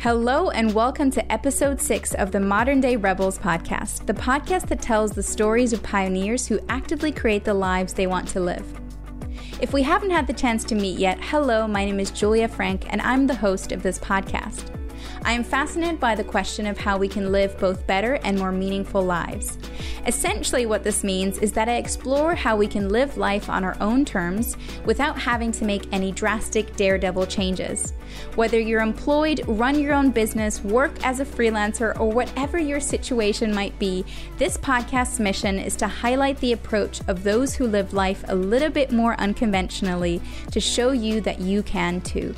Hello, and welcome to episode six of the Modern Day Rebels podcast, the podcast that tells the stories of pioneers who actively create the lives they want to live. If we haven't had the chance to meet yet, hello, my name is Julia Frank, and I'm the host of this podcast. I am fascinated by the question of how we can live both better and more meaningful lives. Essentially, what this means is that I explore how we can live life on our own terms without having to make any drastic daredevil changes. Whether you're employed, run your own business, work as a freelancer, or whatever your situation might be, this podcast's mission is to highlight the approach of those who live life a little bit more unconventionally to show you that you can too.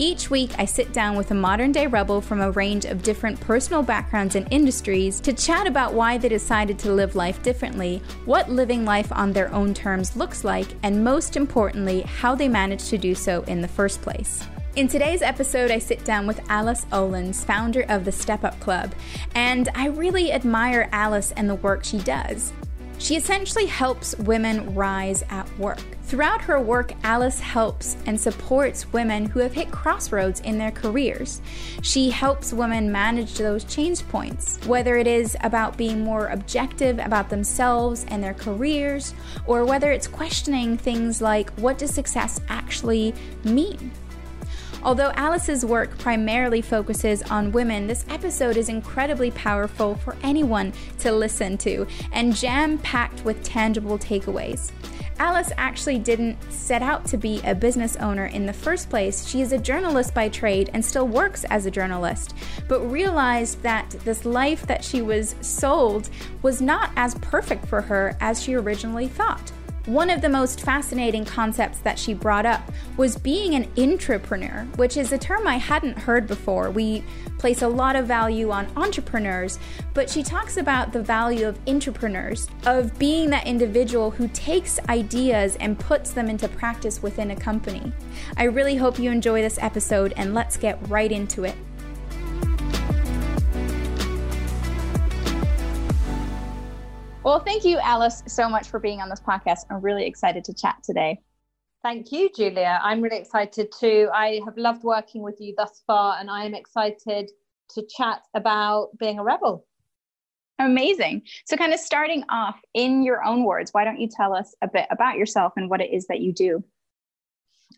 Each week, I sit down with a modern day rebel from a range of different personal backgrounds and industries to chat about why they decided to live life differently, what living life on their own terms looks like, and most importantly, how they managed to do so in the first place. In today's episode, I sit down with Alice Olins, founder of the Step Up Club, and I really admire Alice and the work she does. She essentially helps women rise at work. Throughout her work, Alice helps and supports women who have hit crossroads in their careers. She helps women manage those change points, whether it is about being more objective about themselves and their careers, or whether it's questioning things like what does success actually mean? Although Alice's work primarily focuses on women, this episode is incredibly powerful for anyone to listen to and jam packed with tangible takeaways. Alice actually didn't set out to be a business owner in the first place. She is a journalist by trade and still works as a journalist, but realized that this life that she was sold was not as perfect for her as she originally thought. One of the most fascinating concepts that she brought up was being an intrapreneur, which is a term I hadn't heard before. We place a lot of value on entrepreneurs, but she talks about the value of intrapreneurs, of being that individual who takes ideas and puts them into practice within a company. I really hope you enjoy this episode and let's get right into it. Well, thank you, Alice, so much for being on this podcast. I'm really excited to chat today. Thank you, Julia. I'm really excited too. I have loved working with you thus far, and I am excited to chat about being a rebel. Amazing. So, kind of starting off in your own words, why don't you tell us a bit about yourself and what it is that you do?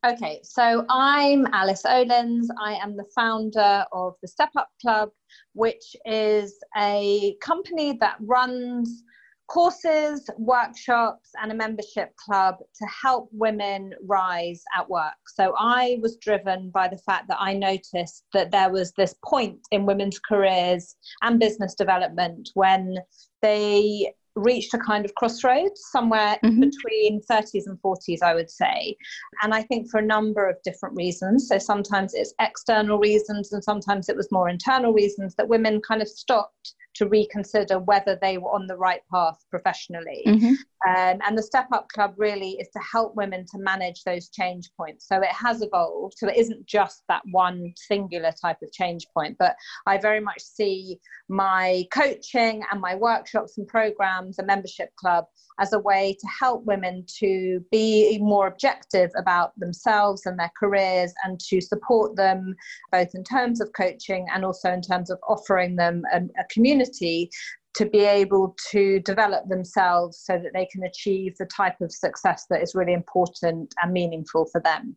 Okay, so I'm Alice Olins. I am the founder of the Step Up Club, which is a company that runs courses, workshops, and a membership club to help women rise at work. So I was driven by the fact that I noticed that there was this point in women's careers and business development when they reached a kind of crossroads somewhere mm-hmm. between 30s and 40s i would say and i think for a number of different reasons so sometimes it's external reasons and sometimes it was more internal reasons that women kind of stopped to reconsider whether they were on the right path professionally. Mm-hmm. Um, and the Step Up Club really is to help women to manage those change points. So it has evolved. So it isn't just that one singular type of change point, but I very much see my coaching and my workshops and programs, a membership club, as a way to help women to be more objective about themselves and their careers and to support them both in terms of coaching and also in terms of offering them a, a community to be able to develop themselves so that they can achieve the type of success that is really important and meaningful for them.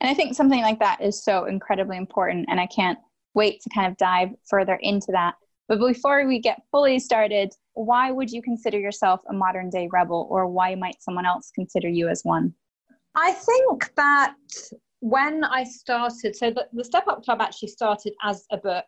And I think something like that is so incredibly important. And I can't wait to kind of dive further into that. But before we get fully started, why would you consider yourself a modern day rebel, or why might someone else consider you as one? I think that when I started, so the, the Step Up Club actually started as a book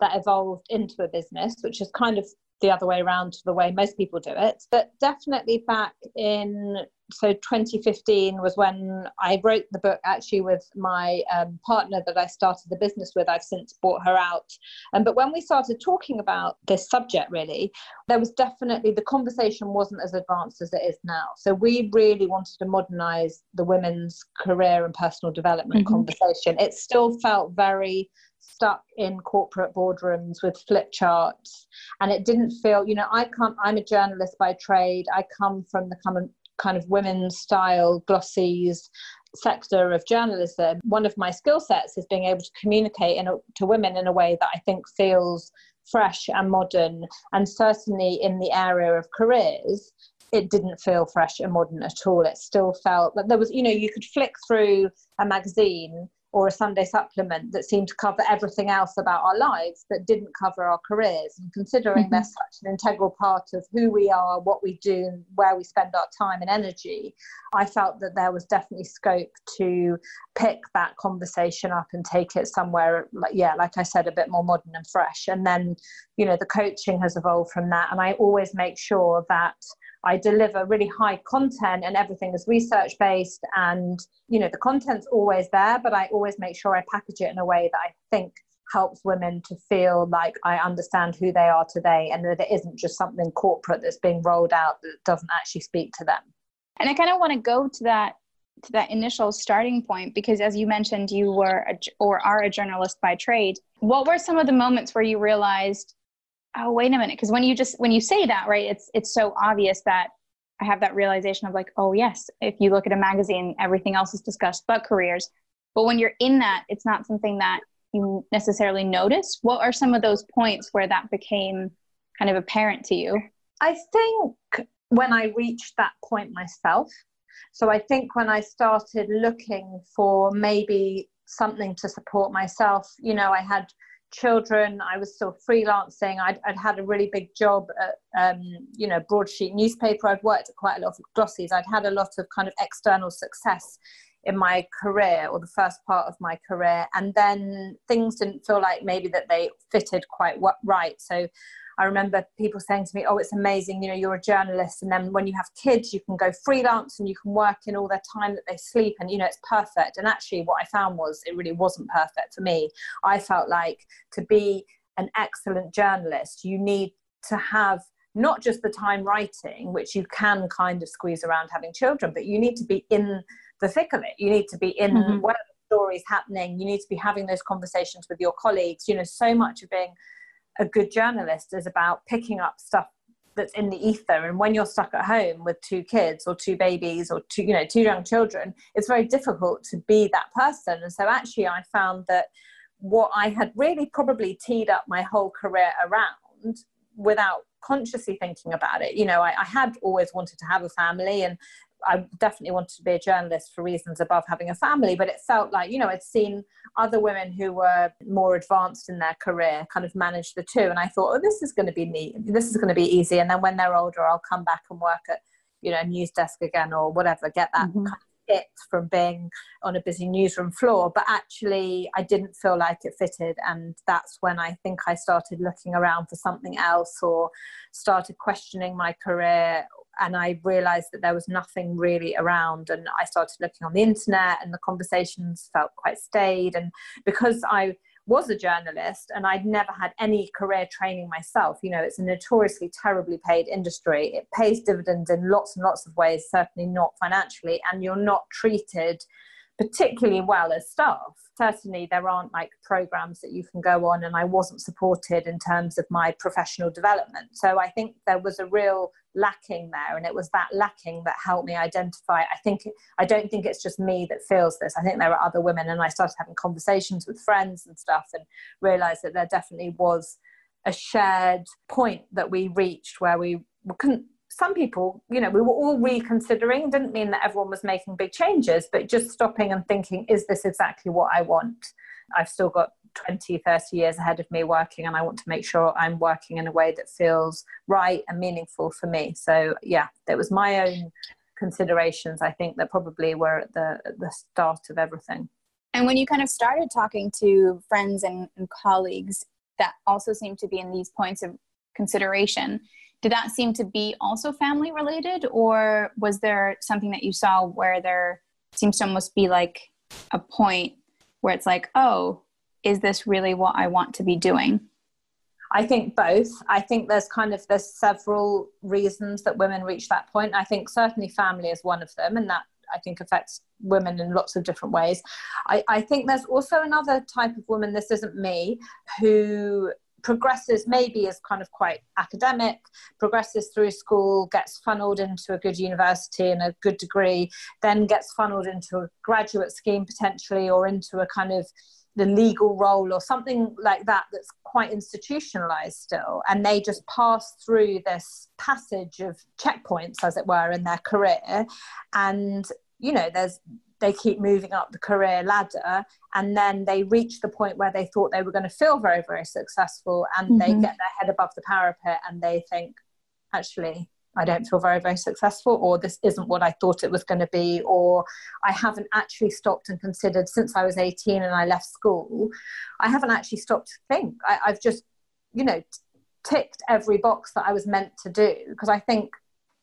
that evolved into a business, which is kind of the other way around to the way most people do it. But definitely back in so 2015 was when I wrote the book actually with my um, partner that I started the business with. I've since bought her out. Um, but when we started talking about this subject, really, there was definitely the conversation wasn't as advanced as it is now. So we really wanted to modernize the women's career and personal development mm-hmm. conversation. It still felt very stuck in corporate boardrooms with flip charts and it didn't feel you know i come i'm a journalist by trade i come from the kind of women's style glossies sector of journalism, one of my skill sets is being able to communicate in a, to women in a way that I think feels fresh and modern. And certainly in the area of careers, it didn't feel fresh and modern at all. It still felt that there was, you know, you could flick through a magazine or a Sunday supplement that seemed to cover everything else about our lives but didn't cover our careers. And considering mm-hmm. they're such an integral part of who we are, what we do, and where we spend our time and energy, I felt that there was definitely scope to pick that conversation up and take it somewhere, like, yeah, like I said, a bit more modern and fresh. And then, you know, the coaching has evolved from that. And I always make sure that I deliver really high content and everything is research based and you know the content's always there but I always make sure I package it in a way that I think helps women to feel like I understand who they are today and that it isn't just something corporate that's being rolled out that doesn't actually speak to them. And I kind of want to go to that to that initial starting point because as you mentioned you were a, or are a journalist by trade. What were some of the moments where you realized oh wait a minute because when you just when you say that right it's it's so obvious that i have that realization of like oh yes if you look at a magazine everything else is discussed but careers. But when you're in that it's not something that you necessarily notice. What are some of those points where that became kind of apparent to you? I think when i reached that point myself so i think when i started looking for maybe something to support myself you know i had children. I was still freelancing. I'd, I'd had a really big job at, um, you know, broadsheet newspaper. I'd worked at quite a lot of glossies. I'd had a lot of kind of external success in my career or the first part of my career. And then things didn't feel like maybe that they fitted quite right. So I remember people saying to me, "Oh, it's amazing! You know, you're a journalist, and then when you have kids, you can go freelance and you can work in all their time that they sleep, and you know, it's perfect." And actually, what I found was it really wasn't perfect for me. I felt like to be an excellent journalist, you need to have not just the time writing, which you can kind of squeeze around having children, but you need to be in the thick of it. You need to be in mm-hmm. what are the stories happening. You need to be having those conversations with your colleagues. You know, so much of being a good journalist is about picking up stuff that's in the ether. And when you're stuck at home with two kids or two babies or two you know two young children it's very difficult to be that person. And so actually i found that what i had really probably teed up my whole career around without consciously thinking about it you know I, I had always wanted to have a family and I definitely wanted to be a journalist for reasons above having a family, but it felt like, you know, I'd seen other women who were more advanced in their career kind of manage the two. And I thought, oh, this is going to be neat. This is going to be easy. And then when they're older, I'll come back and work at, you know, news desk again or whatever, get that mm-hmm. kind of hit from being on a busy newsroom floor. But actually, I didn't feel like it fitted. And that's when I think I started looking around for something else or started questioning my career and I realized that there was nothing really around. And I started looking on the internet, and the conversations felt quite staid. And because I was a journalist and I'd never had any career training myself, you know, it's a notoriously terribly paid industry. It pays dividends in lots and lots of ways, certainly not financially, and you're not treated particularly well as staff. Certainly, there aren't like programs that you can go on, and I wasn't supported in terms of my professional development. So I think there was a real lacking there, and it was that lacking that helped me identify. I think I don't think it's just me that feels this. I think there are other women, and I started having conversations with friends and stuff, and realized that there definitely was a shared point that we reached where we couldn't some people, you know, we were all reconsidering. Didn't mean that everyone was making big changes, but just stopping and thinking, is this exactly what I want? I've still got 20, 30 years ahead of me working, and I want to make sure I'm working in a way that feels right and meaningful for me. So, yeah, there was my own considerations, I think, that probably were at the, the start of everything. And when you kind of started talking to friends and, and colleagues that also seemed to be in these points of consideration, did that seem to be also family related or was there something that you saw where there seems to almost be like a point where it's like oh is this really what i want to be doing? I think both. I think there's kind of there's several reasons that women reach that point. I think certainly family is one of them and that I think affects women in lots of different ways. I, I think there's also another type of woman, this isn't me, who progresses maybe is kind of quite academic, progresses through school, gets funneled into a good university and a good degree, then gets funneled into a graduate scheme potentially or into a kind of the legal role or something like that that's quite institutionalized still. And they just pass through this passage of checkpoints as it were in their career. And you know there's they keep moving up the career ladder and then they reach the point where they thought they were going to feel very very successful and mm-hmm. they get their head above the parapet and they think actually I don't feel very, very successful, or this isn't what I thought it was going to be, or I haven't actually stopped and considered since I was 18 and I left school. I haven't actually stopped to think. I, have just, you know, ticked every box that I was meant to do because I think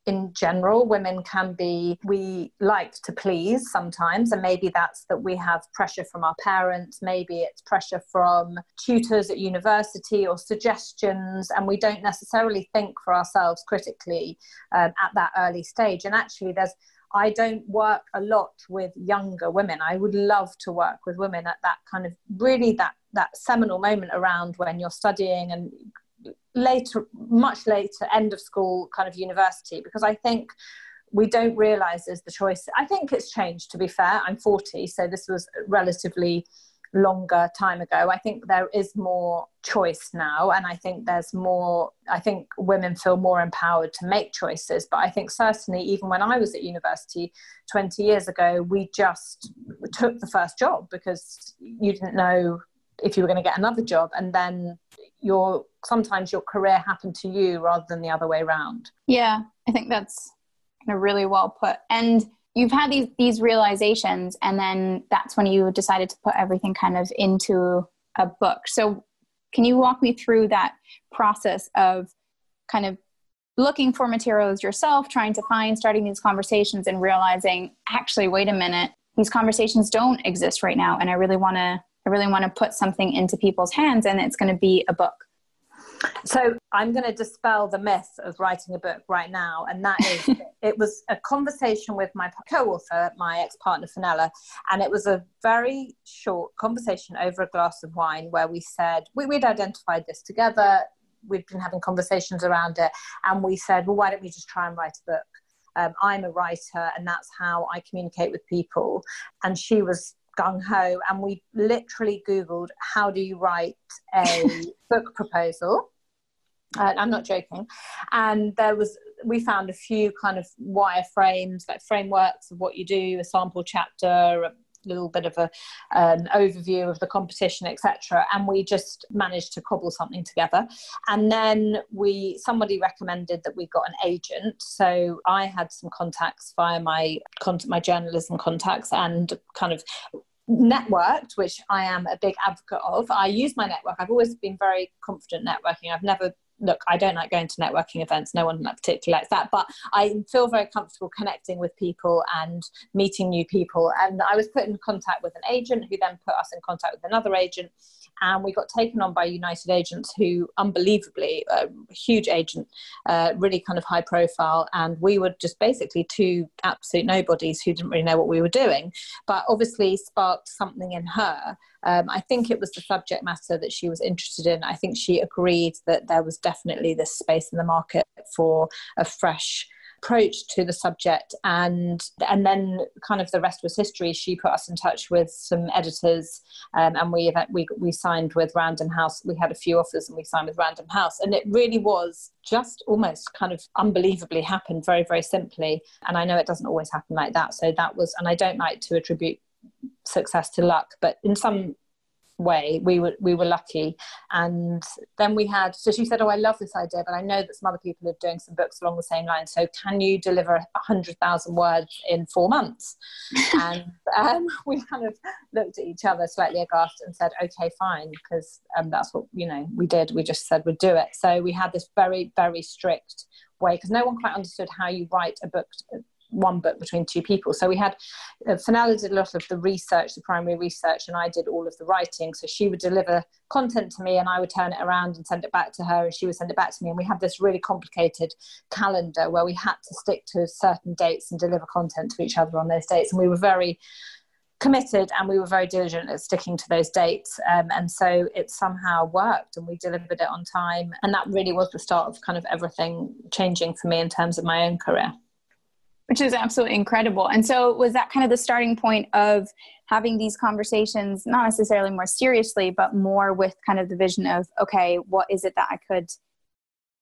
in general women can be we like to please sometimes and maybe that's that we have pressure from our parents maybe it's pressure from tutors at university or suggestions and we don't necessarily think for ourselves critically um, at that early stage and actually there's I don't work a lot with younger women. I would love to work with women at that kind of really that that seminal moment around when you're studying and later, much later, end of school, kind of university, because I think we don't realize there's the choice. I think it's changed, to be fair. I'm 40, so this was relatively longer time ago. I think there is more choice now, and I think there's more, I think women feel more empowered to make choices. But I think certainly, even when I was at university 20 years ago, we just took the first job because you didn't know if you were going to get another job. And then your sometimes your career happened to you rather than the other way around. Yeah, I think that's really well put. And you've had these these realizations, and then that's when you decided to put everything kind of into a book. So, can you walk me through that process of kind of looking for materials yourself, trying to find, starting these conversations, and realizing, actually, wait a minute, these conversations don't exist right now, and I really want to I really want to put something into people's hands and it's going to be a book. So I'm going to dispel the myth of writing a book right now, and that is it was a conversation with my co-author, my ex-partner Phanella, and it was a very short conversation over a glass of wine where we said we, would identified this together, we'd been having conversations around it, and we said, well, why don't we just try and write a book? Um, I'm a writer, and that's how I communicate with people. And she was gung ho and we literally Googled, how do you write a book proposal? Uh, I'm not joking. And there was, we found a few kind of wireframes, like frameworks of what you do, a sample chapter, a little bit of a, an overview of the competition, etc. And we just managed to cobble something together. And then we, somebody recommended that we got an agent. So I had some contacts via my my journalism contacts and kind of networked, which I am a big advocate of. I use my network. I've always been very confident networking. I've never look, I don't like going to networking events. No one particularly likes that, but I feel very comfortable connecting with people and meeting new people. And I was put in contact with an agent who then put us in contact with another agent and we got taken on by United Agents, who unbelievably, a huge agent, uh, really kind of high profile, and we were just basically two absolute nobodies who didn't really know what we were doing, but obviously sparked something in her. Um, I think it was the subject matter that she was interested in. I think she agreed that there was definitely this space in the market for a fresh approach to the subject. And and then kind of the rest was history. She put us in touch with some editors um, and we, we we signed with random house. We had a few offers and we signed with random house. And it really was just almost kind of unbelievably happened very very simply. And i know it doesn't always happen like that. So that was and i don't like to attribute success to luck but in some way we were we were lucky. And then we had so she said oh i love this idea but i know that some other people are doing some books along the same line so can you deliver a 100000 words in four months? And um, we kind of looked at each other slightly aghast and said okay fine because um, that's what you know we did. We just said we'd do it. So we had this very very strict way because no one quite understood how you write a book one book between two people. So we had, uh, Phanella did a lot of the research, the primary research, and I did all of the writing. So she would deliver content to me and I would turn it around and send it back to her and she would send it back to me. And we had this really complicated calendar where we had to stick to certain dates and deliver content to each other on those dates. And we were very, committed and we were very diligent at sticking to those dates um, and so it somehow worked and we delivered it on time and that really was the start of kind of everything changing for me in terms of my own career which is absolutely incredible. And so was that kind of the starting point of having these conversations not necessarily more seriously but more with kind of the vision of okay what is it that i could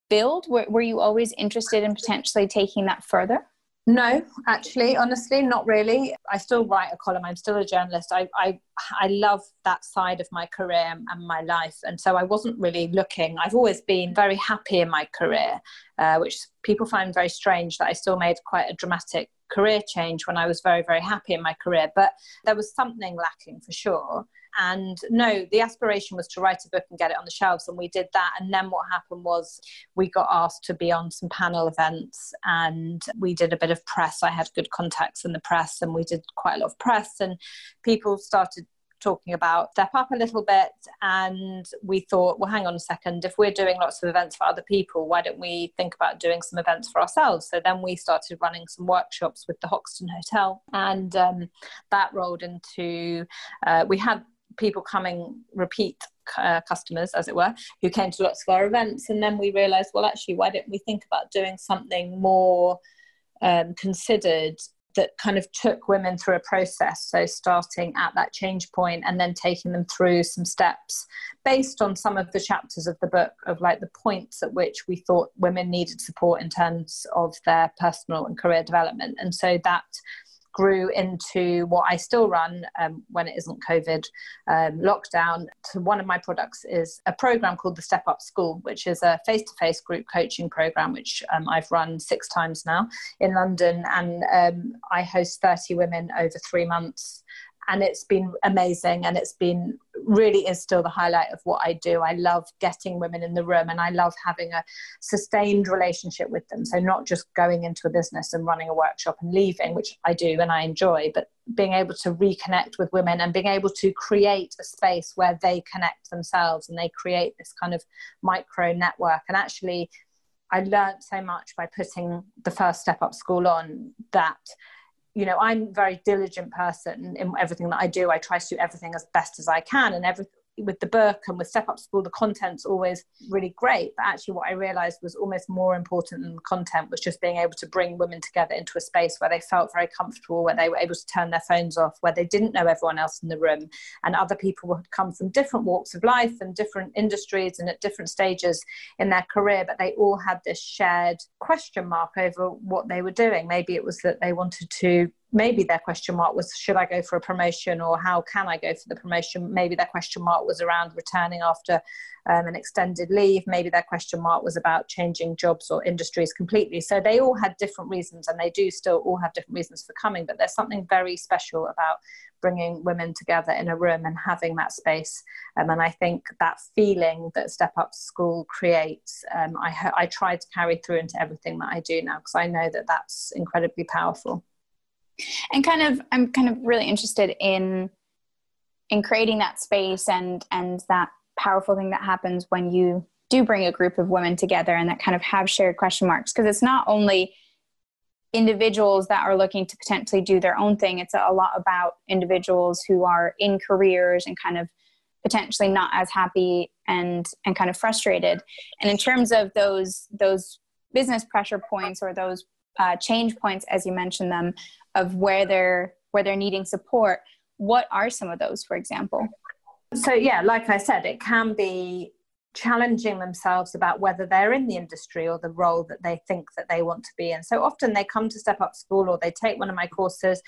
build? Were, were you always interested in potentially taking that further no, actually, honestly, not really. I still write a column. I'm still a journalist. I, I, I love that side of my career and my life. And so I wasn't really looking. I've always been very happy in my career, uh, which people find very strange that I still made quite a dramatic career change when I was very, very happy in my career. But there was something lacking for sure. And no, the aspiration was to write a book and get it on the shelves, and we did that. And then what happened was we got asked to be on some panel events, and we did a bit of press. I had good contacts in the press, and we did quite a lot of press, and people started talking about step up a little bit and we thought well hang on a second if we're doing lots of events for other people why don't we think about doing some events for ourselves so then we started running some workshops with the hoxton hotel and um, that rolled into uh, we had people coming repeat uh, customers as it were who came to lots of our events and then we realized well actually why don't we think about doing something more um, considered that kind of took women through a process so starting at that change point and then taking them through some steps based on some of the chapters of the book of like the points at which we thought women needed support in terms of their personal and career development. And so that grew into what I still run um, when it isn't COVID um, lockdown. So one of my products is a program called the Step Up School, which is a face-to-face group coaching program, which um, I've run six times now in London, and um, I host 30 women over three months and it's been amazing and it's been really is still the highlight of what I do. I love getting women in the room and I love having a sustained relationship with them. So not just going into a business and running a workshop and leaving, which I do and I enjoy, but being able to reconnect with women and being able to create a space where they connect themselves and they create this kind of micro network and actually I learned so much by putting the first step up school on that you know i'm a very diligent person in everything that i do. I try to do everything as best as i can and every with the book and with Step Up School, the content's always really great. But actually, what I realized was almost more important than the content was just being able to bring women together into a space where they felt very comfortable, where they were able to turn their phones off, where they didn't know everyone else in the room. And other people would come from different walks of life and different industries and at different stages in their career, but they all had this shared question mark over what they were doing. Maybe it was that they wanted to maybe their question mark was should i go for a promotion or how can i go for the promotion? Maybe their question mark was around returning after um, an extended leave. Maybe their question mark was about changing jobs or industries completely. So they all had different reasons and they do still all have different reasons for coming but there's something very special about bringing women together in a room and having that space. Um, and i think that feeling that step up school creates um, I, I try to carry through into everything that i do now because i know that that's incredibly powerful and kind of i'm kind of really interested in in creating that space and and that powerful thing that happens when you do bring a group of women together and that kind of have shared question marks. Because it's not only individuals that are looking to potentially do their own thing it's a lot about individuals who are in careers and kind of potentially not as happy and and kind of frustrated. And in terms of those those business pressure points or those uh, change points as you mentioned them of where they're where they're needing support. What are some of those for example? So yeah like i said it can be challenging themselves about whether they're in the industry or the role that they think that they want to be in. So often they come to step up school or they take one of my courses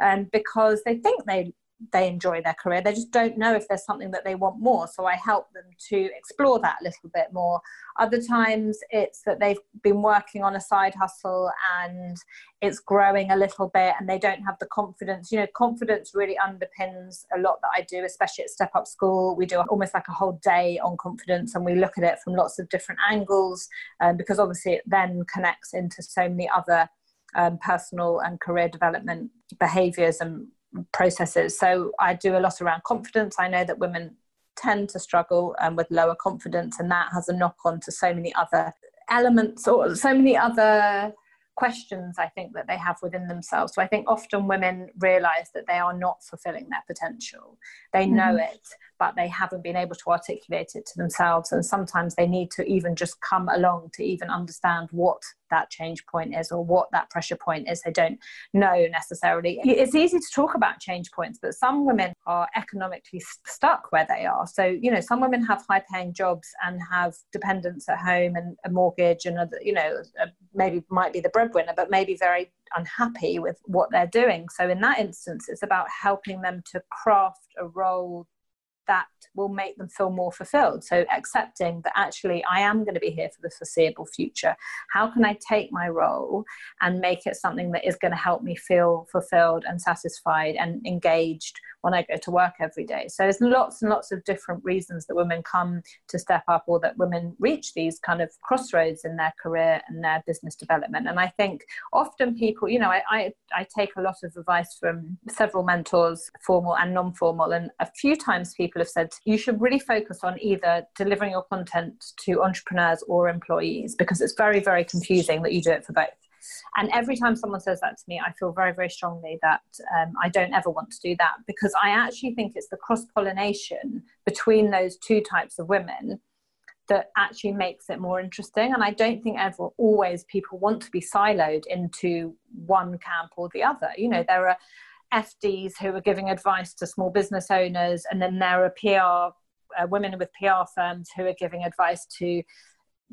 um, because they think they they enjoy their career. They just don't know if there's something that they want more. So I help them to explore that a little bit more. Other times it's that they've been working on a side hustle and it's growing a little bit and they don't have the confidence. You know, confidence really underpins a lot that I do, especially at Step Up School. We do almost like a whole day on confidence and we look at it from lots of different angles um, because obviously it then connects into so many other um, personal and career development behaviors and processes. So I do a lot around confidence. I know that women tend to struggle um, with lower confidence, and that has a knock on to so many other elements or so many other questions I think that they have within themselves. So I think often women realize that they are not fulfilling their potential. They know mm-hmm. it, but they haven't been able to articulate it to themselves. And sometimes they need to even just come along to even understand what that change point is or what that pressure point is. They don't know necessarily. It's easy to talk about change points, but some women are economically stuck where they are. So, you know, some women have high paying jobs and have dependents at home and a mortgage and, other, you know, uh, maybe might be the breadwinner, but maybe very unhappy with what they're doing. So, in that instance, it's about helping them to craft a role that will make them feel more fulfilled. So, accepting that actually I am going to be here for the foreseeable future. How can I take my role and make it something that is going to help me feel fulfilled and satisfied and engaged when I go to work every day. So there's lots and lots of different reasons that women come to step up or that women reach these kind of crossroads in their career and their business development. And I think often people, you know, I, I, I take a lot of advice from several mentors, formal and non-formal, and a few times people have said you should really focus on either delivering your content to entrepreneurs or employees because it's very, very confusing that you do it for both. And every time someone says that to me, I feel very, very strongly that um, I don't ever want to do that because I actually think it's the cross pollination between those two types of women that actually makes it more interesting. And I don't think ever always people want to be siloed into one camp or the other. You know, there are FDs who are giving advice to small business owners, and then there are PR uh, women with PR firms who are giving advice to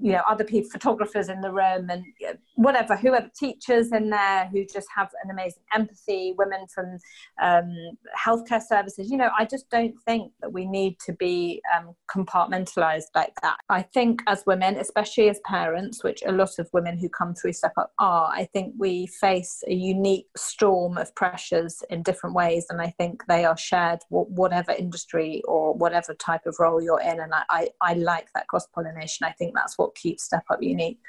you know other people photographers in the room and whatever whoever teachers in there who just have an amazing empathy women from um, healthcare services you know i just don't think that we need to be um, compartmentalized like that. I think as women especially as parents which a lot of women who come through step up are i think we face a unique storm of pressures in different ways and i think they are shared whatever industry or whatever type of role you're in and i, I, I like that cross pollination i think that's what keeps Step Up unique.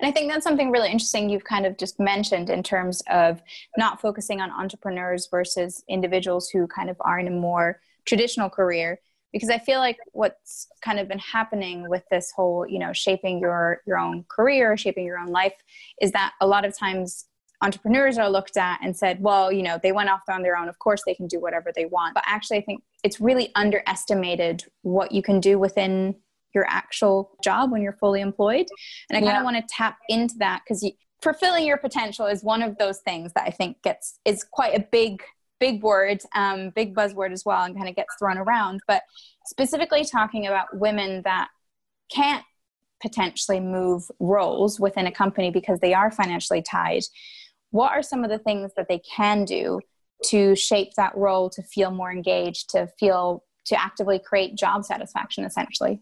And I think that's something really interesting you've kind of just mentioned in terms of not focusing on entrepreneurs versus individuals who kind of are in a more traditional career. Because I feel like what's kind of been happening with this whole, you know, shaping your your own career, shaping your own life, is that a lot of times entrepreneurs are looked at and said, well, you know, they went off on their own. Of course, they can do whatever they want. But actually, I think it's really underestimated what you can do within your actual job when you're fully employed. And I kind of want to tap into that because fulfilling your potential is one of those things that I think gets is quite a big big word, um, big buzzword as well, and kind of gets thrown around. But specifically talking about women that can't potentially move roles within a company because they are financially tied. What are some of the things that they can do to shape that role to feel more engaged, to feel to actively create job satisfaction essentially?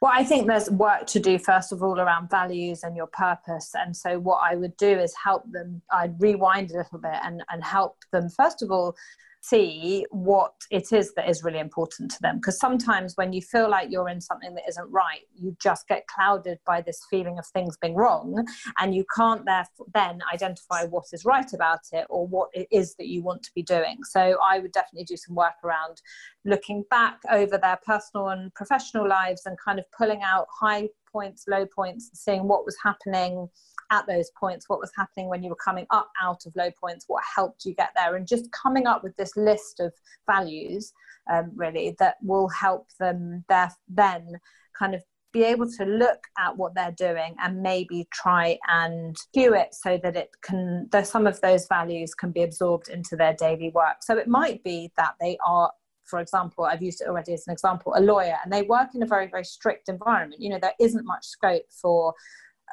Well, I think there's work to do, first of all, around values and your purpose. And so, what I would do is help them, I'd rewind a little bit and, and help them, first of all, see what it is that is really important to them. Because sometimes when you feel like you're in something that isn't right, you just get clouded by this feeling of things being wrong, and you can't therefore then identify what is right about it or what it is that you want to be doing. So I would definitely do some work around looking back over their personal and professional lives and kind of pulling out high points, low points, and seeing what was happening at those points, what was happening when you were coming up out of low points, what helped you get there, and just coming up with this list of values, um, really, that will help them there, then kind of be able to look at what they're doing and maybe try and cue it so that it can that some of those values can be absorbed into their daily work. So it might be that they are for example i've used it already as an example a lawyer and they work in a very very strict environment. You know there isn't much scope for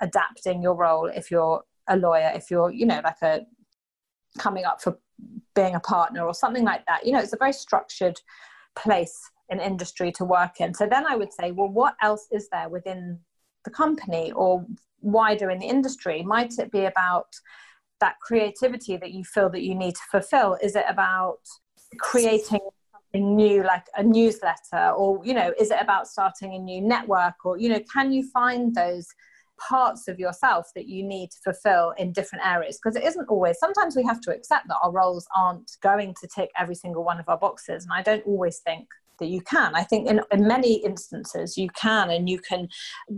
adapting your role if you're a lawyer if you're you know like a coming up for being a partner or something like that. You know it's a very structured place in industry to work in. So then i would say well what else is there within the company or wider in the industry? Might it be about that creativity that you feel that you need to fulfill? Is it about creating something new like a newsletter or you know is it about starting a new network or you know can you find those parts of yourself that you need to fulfill in different areas because it isn't always sometimes we have to accept that our roles aren't going to tick every single one of our boxes and i don't always think that you can. I think in, in many instances you can, and you can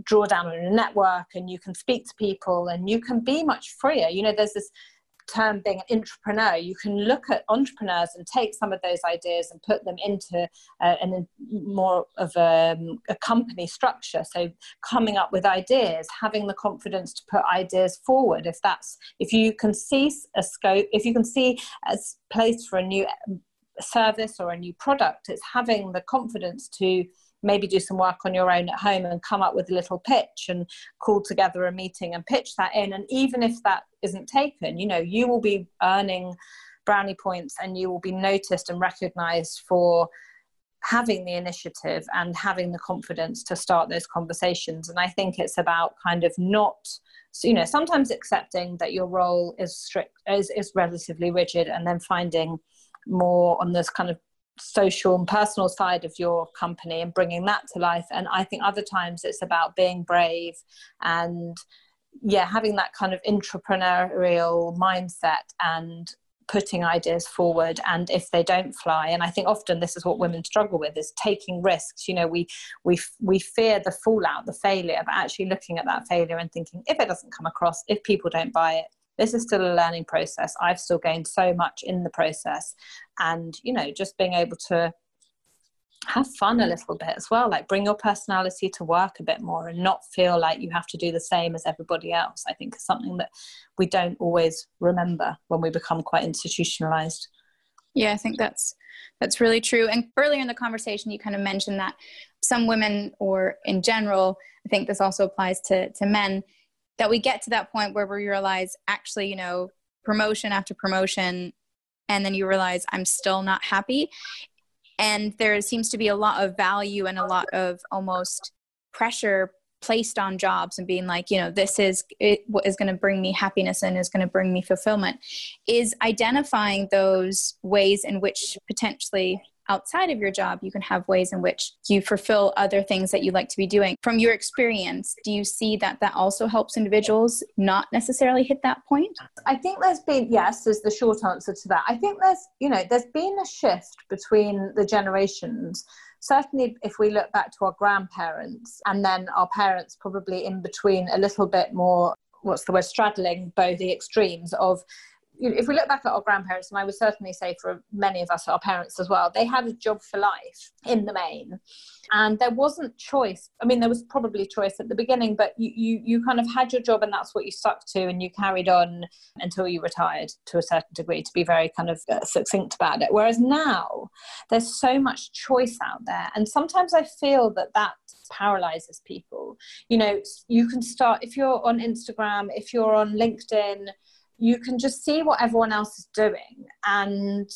draw down on a network and you can speak to people and you can be much freer. You know, there's this term being an entrepreneur, you can look at entrepreneurs and take some of those ideas and put them into uh, an, more of a, um, a, company structure. So coming up with ideas, having the confidence to put ideas forward. If that's if you can see a scope, if you can see a place for a new um, service or a new product, it's having the confidence to maybe do some work on your own at home and come up with a little pitch and call together a meeting and pitch that in. And even if that isn't taken you know you will be earning brownie points and you will be noticed and recognized for having the initiative and having the confidence to start those conversations. And i think it's about kind of not you know sometimes accepting that your role is strict is, is relatively rigid and then finding more on this kind of social and personal side of your company and bringing that to life. And i think other times it's about being brave and yeah having that kind of entrepreneurial mindset and putting ideas forward. And if they don't fly and i think often this is what women struggle with is taking risks. You know we we we fear the fallout the failure but actually looking at that failure and thinking if it doesn't come across if people don't buy it this is still a learning process. I've still gained so much in the process. And you know just being able to have fun a little bit as well like bring your personality to work a bit more and not feel like you have to do the same as everybody else i think is something that we don't always remember when we become quite institutionalized. Yeah i think that's that's really true. And earlier in the conversation you kind of mentioned that some women or in general i think this also applies to to men that we get to that point where we realize actually you know promotion after promotion and then you realize i'm still not happy. And there seems to be a lot of value and a lot of almost pressure placed on jobs and being like you know this is it, what is going to bring me happiness and is going to bring me fulfillment is identifying those ways in which potentially outside of your job, you can have ways in which you fulfill other things that you like to be doing. From your experience, do you see that that also helps individuals not necessarily hit that point? I think there's been, yes, is the short answer to that. I think there's, you know, there's been a shift between the generations certainly if we look back to our grandparents and then our parents probably in between a little bit more what's the word straddling both the extremes of if we look back at our grandparents, and I would certainly say for many of us, our parents as well, they had a job for life in the main. And there wasn't choice. I mean, there was probably choice at the beginning, but you, you, you kind of had your job and that's what you stuck to, and you carried on until you retired to a certain degree, to be very kind of uh, succinct about it. Whereas now, there's so much choice out there. And sometimes I feel that that paralyzes people. You know, you can start, if you're on Instagram, if you're on LinkedIn, you can just see what everyone else is doing. And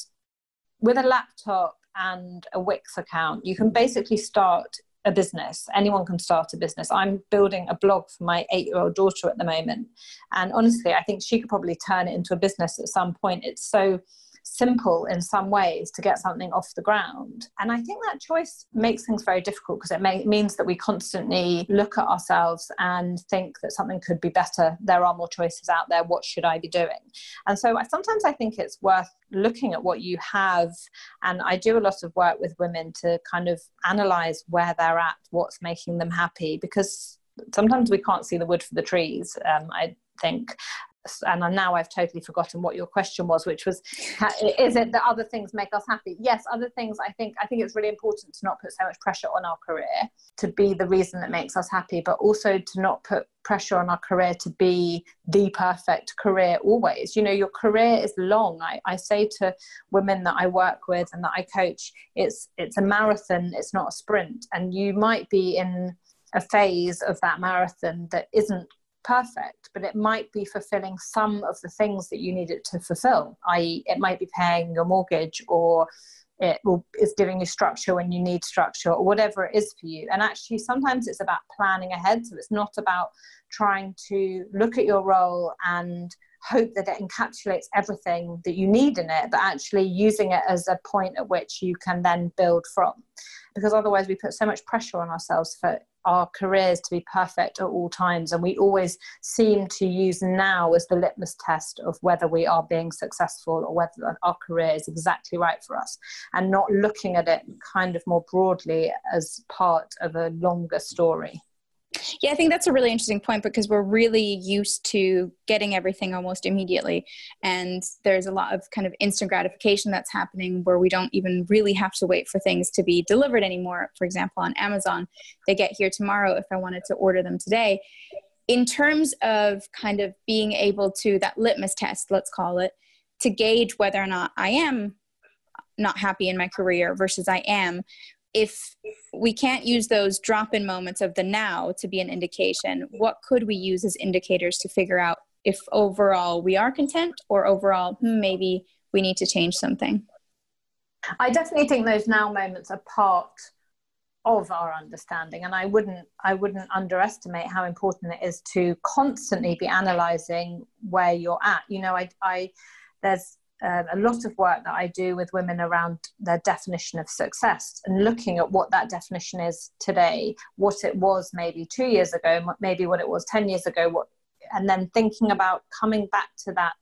with a laptop and a wix account you can basically start a business. Anyone can start a business. I'm building a blog for my eight year old daughter at the moment. And honestly i think she could probably turn it into a business at some point. It's so simple in some ways to get something off the ground. And I think that choice makes things very difficult because it may, means that we constantly look at ourselves and think that something could be better. There are more choices out there. What should I be doing? And so I, sometimes I think it's worth looking at what you have. And I do a lot of work with women to kind of analyze where they're at, what's making them happy, because sometimes we can't see the wood for the trees. Um, I think and now I've totally forgotten what your question was, which was, is it that other things make us happy? Yes, other things. I think I think it's really important to not put so much pressure on our career to be the reason that makes us happy, but also to not put pressure on our career to be the perfect career always. You know, your career is long. I, I say to women that I work with and that I coach, it's it's a marathon. It's not a sprint, and you might be in a phase of that marathon that isn't perfect, but it might be fulfilling some of the things that you need it to fulfill, i.e., it might be paying your mortgage or it will, is giving you structure when you need structure or whatever it is for you. And actually, sometimes it's about planning ahead. So it's not about trying to look at your role and hope that it encapsulates everything that you need in it, but actually using it as a point at which you can then build from. Because otherwise, we put so much pressure on ourselves for our careers to be perfect at all times. And we always seem to use now as the litmus test of whether we are being successful or whether our career is exactly right for us, and not looking at it kind of more broadly as part of a longer story. Yeah, I think that's a really interesting point because we're really used to getting everything almost immediately. And there's a lot of kind of instant gratification that's happening where we don't even really have to wait for things to be delivered anymore. For example, on Amazon, they get here tomorrow if I wanted to order them today. In terms of kind of being able to, that litmus test, let's call it, to gauge whether or not I am not happy in my career versus I am, if we can't use those drop in moments of the now to be an indication, what could we use as indicators to figure out if overall we are content or overall hmm, maybe we need to change something? I definitely think those now moments are part of our understanding and i wouldn't i wouldn't underestimate how important it is to constantly be analyzing where you're at you know i i there's um, a lot of work that I do with women around their definition of success and looking at what that definition is today, what it was maybe two years ago, maybe what it was 10 years ago, what, and then thinking about coming back to that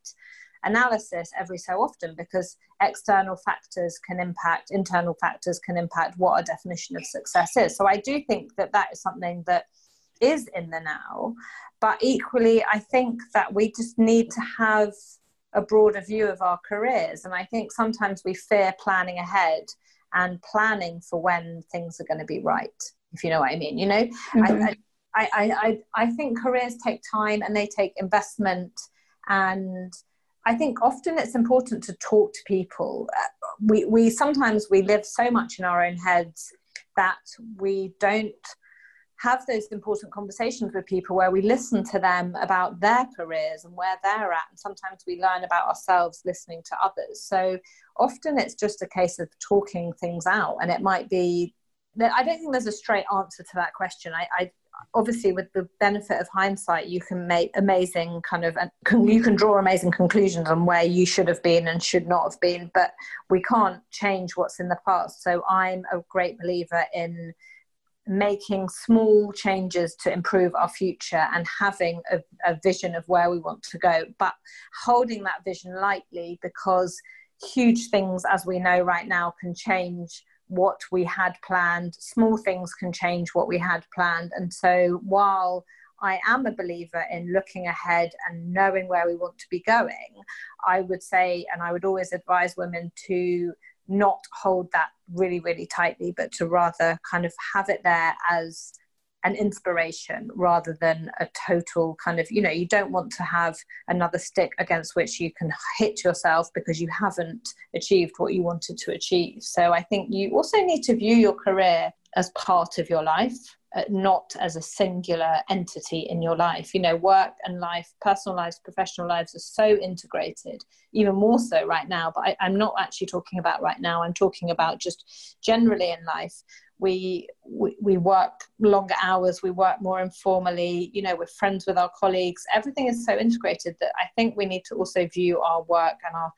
analysis every so often because external factors can impact, internal factors can impact what a definition of success is. So I do think that that is something that is in the now. But equally, I think that we just need to have a broader view of our careers. And I think sometimes we fear planning ahead and planning for when things are going to be right, if you know what I mean. You know, mm-hmm. I, I, I, I think careers take time and they take investment. And I think often it's important to talk to people. Uh, we, we sometimes we live so much in our own heads that we don't have those important conversations with people where we listen to them about their careers and where they're at. And sometimes we learn about ourselves listening to others. So often it's just a case of talking things out. And it might be that I don't think there's a straight answer to that question. I, I obviously with the benefit of hindsight you can make amazing kind of you can draw amazing conclusions on where you should have been and should not have been but we can't change what's in the past so i'm a great believer in making small changes to improve our future and having a, a, vision of where we want to go, but holding that vision lightly because huge things, as we know right now, can change what we had planned. Small things can change what we had planned. And so while I am a believer in looking ahead and knowing where we want to be going, I would say, and I would always advise women to not hold that really, really tightly, but to rather kind of have it there as an inspiration rather than a total kind of, you know, you don't want to have another stick against which you can hit yourself because you haven't achieved what you wanted to achieve. So I think you also need to view your career as part of your life uh, not as a singular entity in your life. You know, work and life, personal lives, professional lives are so integrated, even more so right now. But I, I'm not actually talking about right now. I'm talking about just generally in life. We, we, we work longer hours, we work more informally, you know, we're friends with our colleagues. Everything is so integrated that I think we need to also view our work and our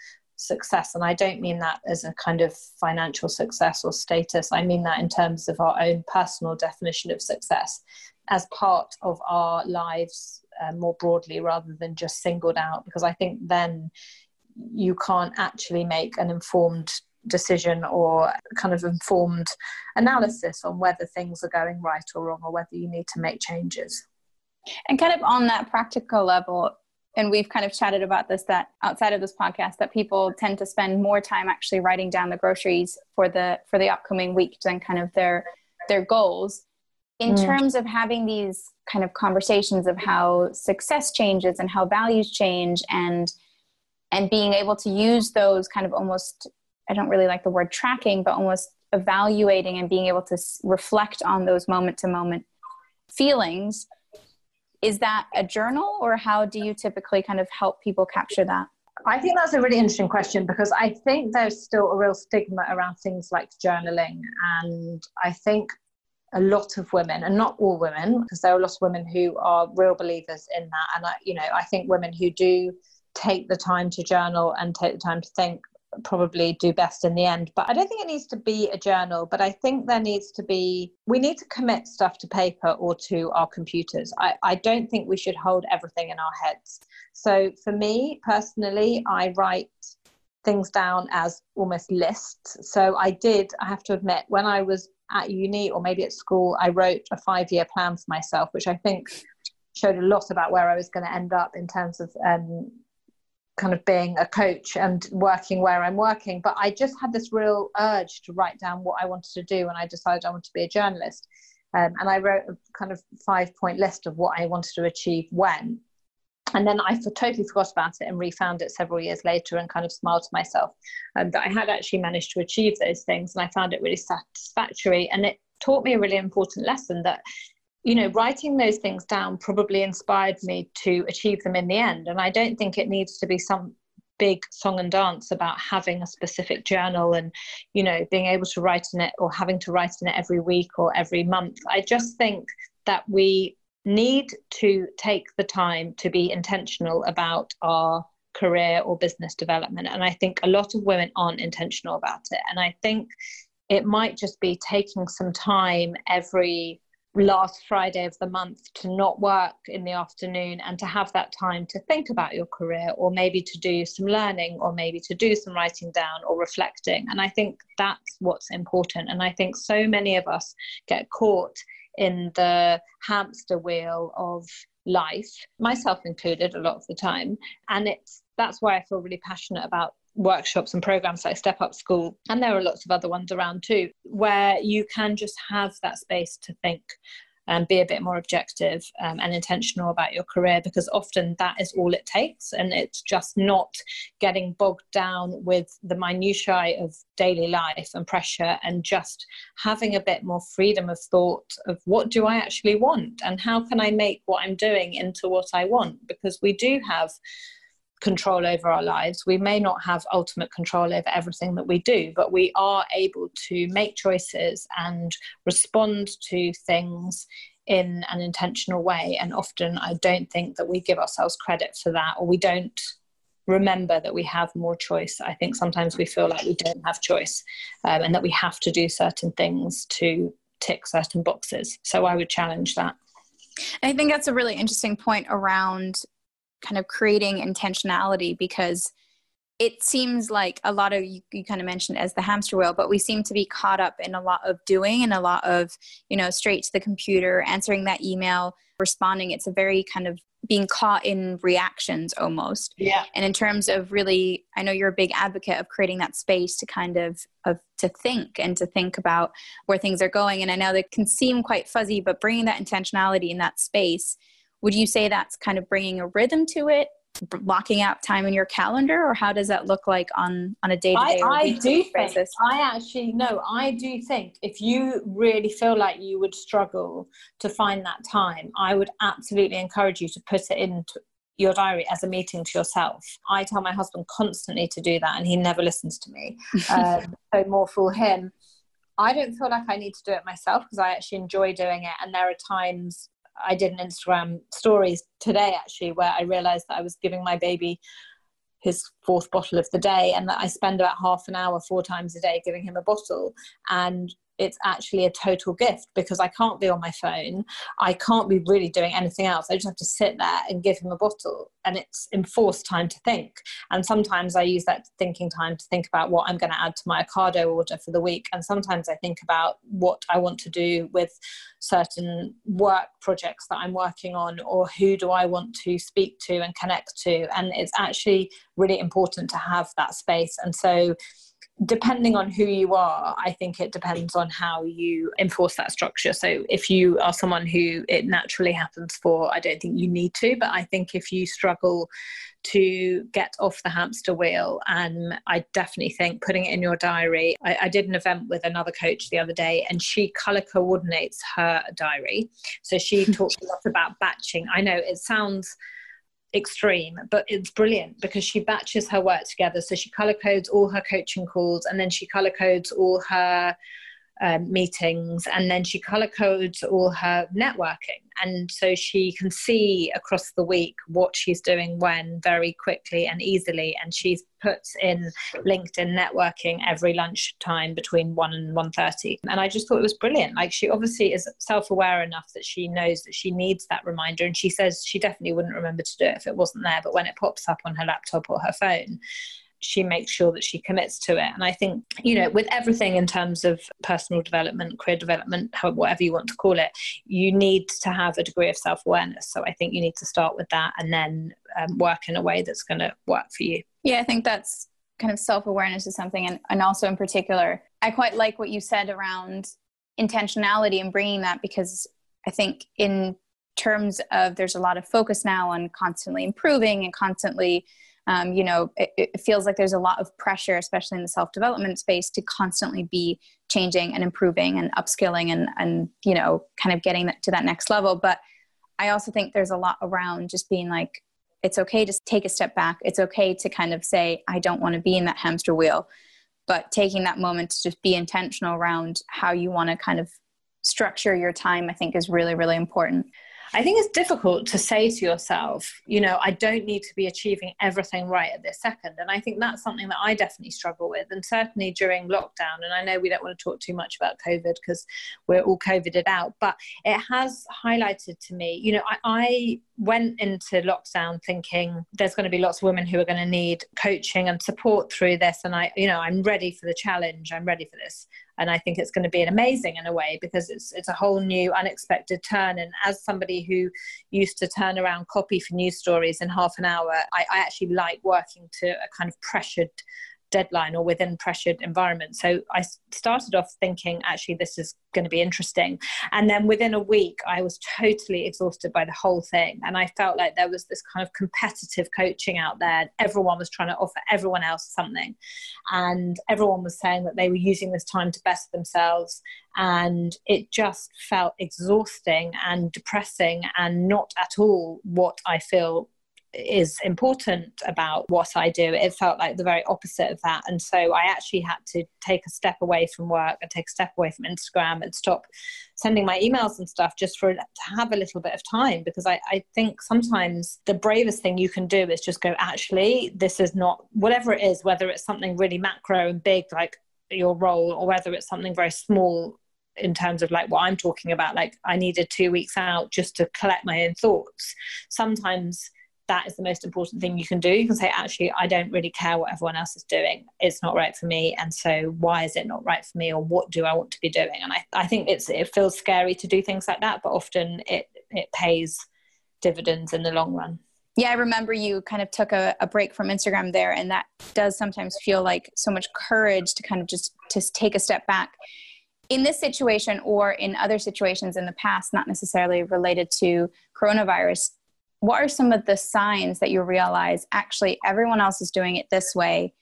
success. And I don't mean that as a kind of financial success or status. I mean that in terms of our own personal definition of success as part of our lives uh, more broadly rather than just singled out. Because I think then you can't actually make an informed decision or kind of informed analysis on whether things are going right or wrong or whether you need to make changes. And kind of on that practical level, and we've kind of chatted about this that outside of this podcast that people tend to spend more time actually writing down the groceries for the for the upcoming week than kind of their their goals in mm. terms of having these kind of conversations of how success changes and how values change and and being able to use those kind of almost i don't really like the word tracking but almost evaluating and being able to reflect on those moment to moment feelings is that a journal or how do you typically kind of help people capture that? I think that's a really interesting question because I think there's still a real stigma around things like journaling. And I think a lot of women, and not all women, because there are a lot of women who are real believers in that. And I, you know, I think women who do take the time to journal and take the time to think probably do best in the end. But I don't think it needs to be a journal, but I think there needs to be, we need to commit stuff to paper or to our computers. I, I don't think we should hold everything in our heads. So for me personally, I write things down as almost lists. So I did, I have to admit, when I was at uni or maybe at school, I wrote a five year plan for myself, which I think showed a lot about where I was going to end up in terms of um, kind of being a coach and working where I'm working. But I just had this real urge to write down what I wanted to do, and I decided I wanted to be a journalist. Um, and I wrote a kind of five point list of what I wanted to achieve when. And then I totally forgot about it and refound it several years later and kind of smiled to myself um, that I had actually managed to achieve those things. And I found it really satisfactory. And it taught me a really important lesson that you know, writing those things down probably inspired me to achieve them in the end. And I don't think it needs to be some big song and dance about having a specific journal and, you know, being able to write in it or having to write in it every week or every month. I just think that we need to take the time to be intentional about our career or business development. And I think a lot of women aren't intentional about it. And I think it might just be taking some time every last Friday of the month to not work in the afternoon and to have that time to think about your career or maybe to do some learning or maybe to do some writing down or reflecting. And I think that's what's important. And I think so many of us get caught in the hamster wheel of life, myself included, a lot of the time. And it's that's why I feel really passionate about workshops and programs like Step Up School, and there are lots of other ones around too, where you can just have that space to think and be a bit more objective um, and intentional about your career because often that is all it takes and it's just not getting bogged down with the minutiae of daily life and pressure and just having a bit more freedom of thought of what do i actually want and how can i make what i'm doing into what i want because we do have control over our lives. We may not have ultimate control over everything that we do, but we are able to make choices and respond to things in an intentional way. And often I don't think that we give ourselves credit for that or we don't remember that we have more choice. I think sometimes we feel like we don't have choice um, and that we have to do certain things to tick certain boxes. So I would challenge that. I think that's a really interesting point around kind of creating intentionality because it seems like a lot of you, you, kind of mentioned as the hamster wheel but we seem to be caught up in a lot of doing and a lot of you know straight to the computer answering that email responding. It's a very kind of being caught in reactions almost. Yeah. And in terms of really i know you're a big advocate of creating that space to kind of of to think and to think about where things are going. And i know that can seem quite fuzzy but bringing that intentionality in that space would you say that's kind of bringing a rhythm to it blocking out time in your calendar or how does that look like on on a day-to-day I, I do basis? think i actually no i do think if you really feel like you would struggle to find that time i would absolutely encourage you to put it into your diary as a meeting to yourself i tell my husband constantly to do that and he never listens to me um, so more for him i don't feel like i need to do it myself because i actually enjoy doing it and there are times I did an Instagram stories today actually where I realized that I was giving my baby his fourth bottle of the day and that I spend about half an hour four times a day giving him a bottle. And it's actually a total gift because I can't be on my phone. I can't be really doing anything else. I just have to sit there and give him a bottle. And it's enforced time to think. And sometimes I use that thinking time to think about what I'm going to add to my Ocado order for the week. And sometimes I think about what I want to do with certain work projects that I'm working on or who do I want to speak to and connect to. And it's actually really important to have that space. And so depending on who you are, I think it depends on how you enforce that structure. So if you are someone who it naturally happens for, I don't think you need to, but I think if you struggle to get off the hamster wheel, and I definitely think putting it in your diary. I, I did an event with another coach the other day, and she color coordinates her diary. So she talked a lot about batching. I know it sounds extreme, but it's brilliant because she batches her work together. So she color codes all her coaching calls and then she color codes all her um, meetings and then she color codes all her networking. And so she can see across the week what she's doing when very quickly and easily. And she's puts in linkedin networking every lunchtime between 1 and 1.30 and i just thought it was brilliant. Like she obviously is self-aware enough that she knows that she needs that reminder. And she says she definitely wouldn't remember to do it if it wasn't there. But when it pops up on her laptop or her phone she makes sure that she commits to it. And I think, you know, with everything in terms of personal development, career development, whatever you want to call it, you need to have a degree of self awareness. So I think you need to start with that and then um, work in a way that's going to work for you. Yeah, I think that's kind of self awareness is something. And, and also, in particular, I quite like what you said around intentionality and bringing that because I think in terms of there's a lot of focus now on constantly improving and constantly um, you know it, it, feels like there's a lot of pressure especially in the self-development space to constantly be changing and improving and upskilling and and you know kind of getting to that next level. But i also think there's a lot around just being like it's okay to take a step back. It's okay to kind of say i don't want to be in that hamster wheel. But taking that moment to just be intentional around how you want to kind of structure your time i think is really really important I think it's difficult to say to yourself, you know, I don't need to be achieving everything right at this second. And I think that's something that I definitely struggle with. And certainly during lockdown, and I know we don't want to talk too much about COVID because we're all COVIDed out, but it has highlighted to me, you know, I, I went into lockdown thinking there's going to be lots of women who are going to need coaching and support through this. And I, you know, I'm ready for the challenge. I'm ready for this and I think it's going to be an amazing in a way because it's it's a whole new unexpected turn. And as somebody who used to turn around copy for news stories in half an hour, I, I actually like working to a kind of pressured deadline or within pressured environments. So I started off thinking, actually, this is going to be interesting. And then within a week, I was totally exhausted by the whole thing. And I felt like there was this kind of competitive coaching out there. Everyone was trying to offer everyone else something. And everyone was saying that they were using this time to best themselves. And it just felt exhausting and depressing and not at all what I feel is important about what I do. It felt like the very opposite of that. And so I actually had to take a step away from work and take a step away from Instagram and stop sending my emails and stuff just for to have a little bit of time because I, I think sometimes the bravest thing you can do is just go, actually, this is not whatever it is, whether it's something really macro and big like your role or whether it's something very small in terms of like what I'm talking about, like I needed two weeks out just to collect my own thoughts. Sometimes that is the most important thing you can do. You can say, actually, I don't really care what everyone else is doing. It's not right for me. And so why is it not right for me? Or what do I want to be doing? And I, I think it's it feels scary to do things like that, but often it it pays dividends in the long run. Yeah, I remember you kind of took a, a break from Instagram there, and that does sometimes feel like so much courage to kind of just to take a step back in this situation or in other situations in the past, not necessarily related to coronavirus, what are some of the signs that you realize actually everyone else is doing it this way.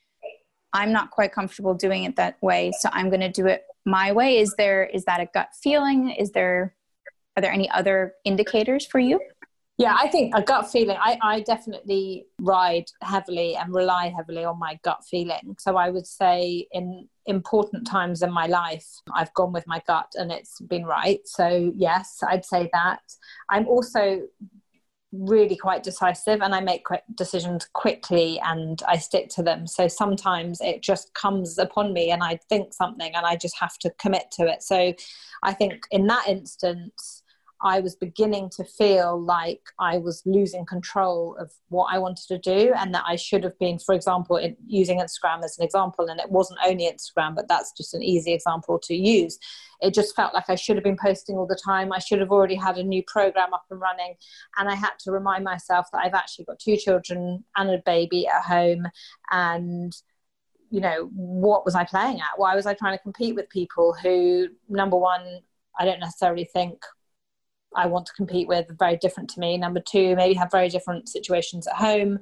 I'm not quite comfortable doing it that way so i'm going to do it my way. Is there is that a gut feeling? Is there are there any other indicators for you? Yeah i think a gut feeling I, I definitely ride heavily and rely heavily on my gut feeling. So i would say in important times in my life i've gone with my gut and it's been right. So yes i'd say that. I'm also really quite decisive and I make quick decisions quickly and I stick to them. So sometimes it just comes upon me and I think something and I just have to commit to it. So I think in that instance, I was beginning to feel like I was losing control of what I wanted to do, and that I should have been, for example, in, using Instagram as an example. And it wasn't only Instagram, but that's just an easy example to use. It just felt like I should have been posting all the time. I should have already had a new program up and running. And I had to remind myself that I've actually got two children and a baby at home. And you know, what was I playing at? Why was I trying to compete with people who, number one, I don't necessarily think I want to compete with very different to me. Number two, maybe have very different situations at home